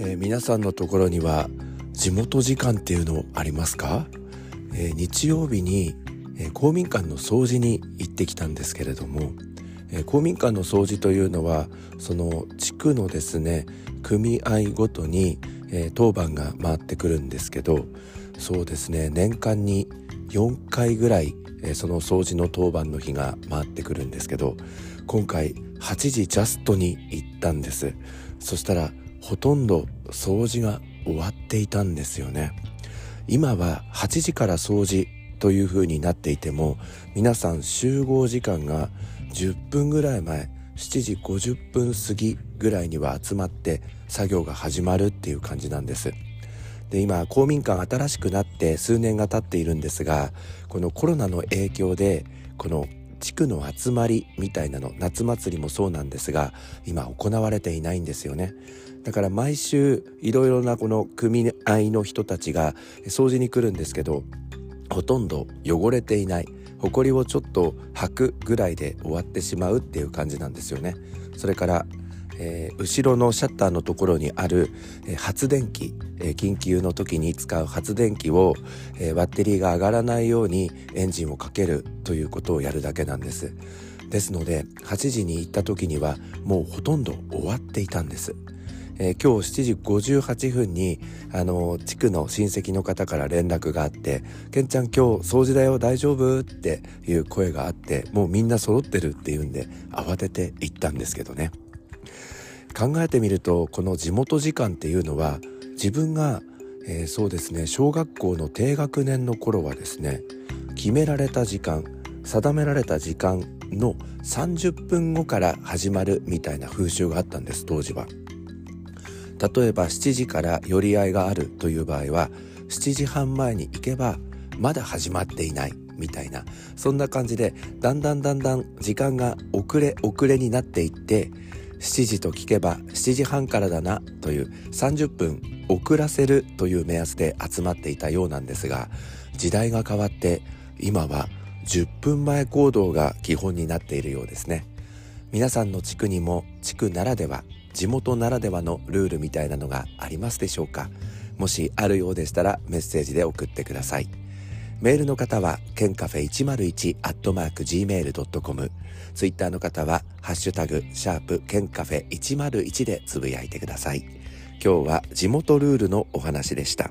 えー、皆さんのところには地元時間っていうのありますか、えー、日曜日に、え、公民館の掃除に行ってきたんですけれども、え公民館の掃除というのはその地区のですね組合ごとに、え当番が回ってくるんですけどそうですね年間に4回ぐらい、えその掃除の当番の日が回ってくるんですけど今回8時ジャストに行ったんです。そしたらほとんど掃除が終わっていたんですよね。今は8時から掃除という風になっていても皆さん集合時間が10分ぐらい前7時50分過ぎぐらいには集まって作業が始まるっていう感じなんです。で今公民館新しくなって数年が経っているんですがこのコロナの影響でこの地区の集まりみたいなの夏祭りもそうなんですが今行われていないんですよね。だから毎週いろいろなこの組合の人たちが掃除に来るんですけどほとんど汚れていない。埃をちょっと吐くぐらいで終わってしまうっていう感じなんですよね。それからえー、後ろのシャッターのところにある、えー、発電機、えー、緊急の時に使う発電機を、えバッテリーが上がらないようにエンジンをかけるということをやるだけなんですですので8時に行った時にはもうほとんど終わっていたんですえー、今日7時58分に、あの、地区の親戚の方から連絡があって、ケンちゃん今日掃除だよ大丈夫っていう声があって、もうみんな揃ってるっていうんで、慌てて行ったんですけどね。考えてみると、この地元時間っていうのは、自分が、えー、そうですね、小学校の低学年の頃はですね、決められた時間、定められた時間の30分後から始まるみたいな風習があったんです、当時は。例えば7時から寄り合いがあるという場合は7時半前に行けばまだ始まっていないみたいなそんな感じでだんだんだんだん時間が遅れ遅れになっていって7時と聞けば7時半からだなという30分遅らせるという目安で集まっていたようなんですが時代が変わって今は10分前行動が基本になっているようですね。皆さんの地区にも地区ならでは地元ならではのルールみたいなのがありますでしょうか？もしあるようでしたらメッセージで送ってください。メールの方はケンカフェ101アットマーク gmail.com ツイッターの方はハッシュタグシャープケンカフェ101でつぶやいてください今日は地元ルールのお話でした。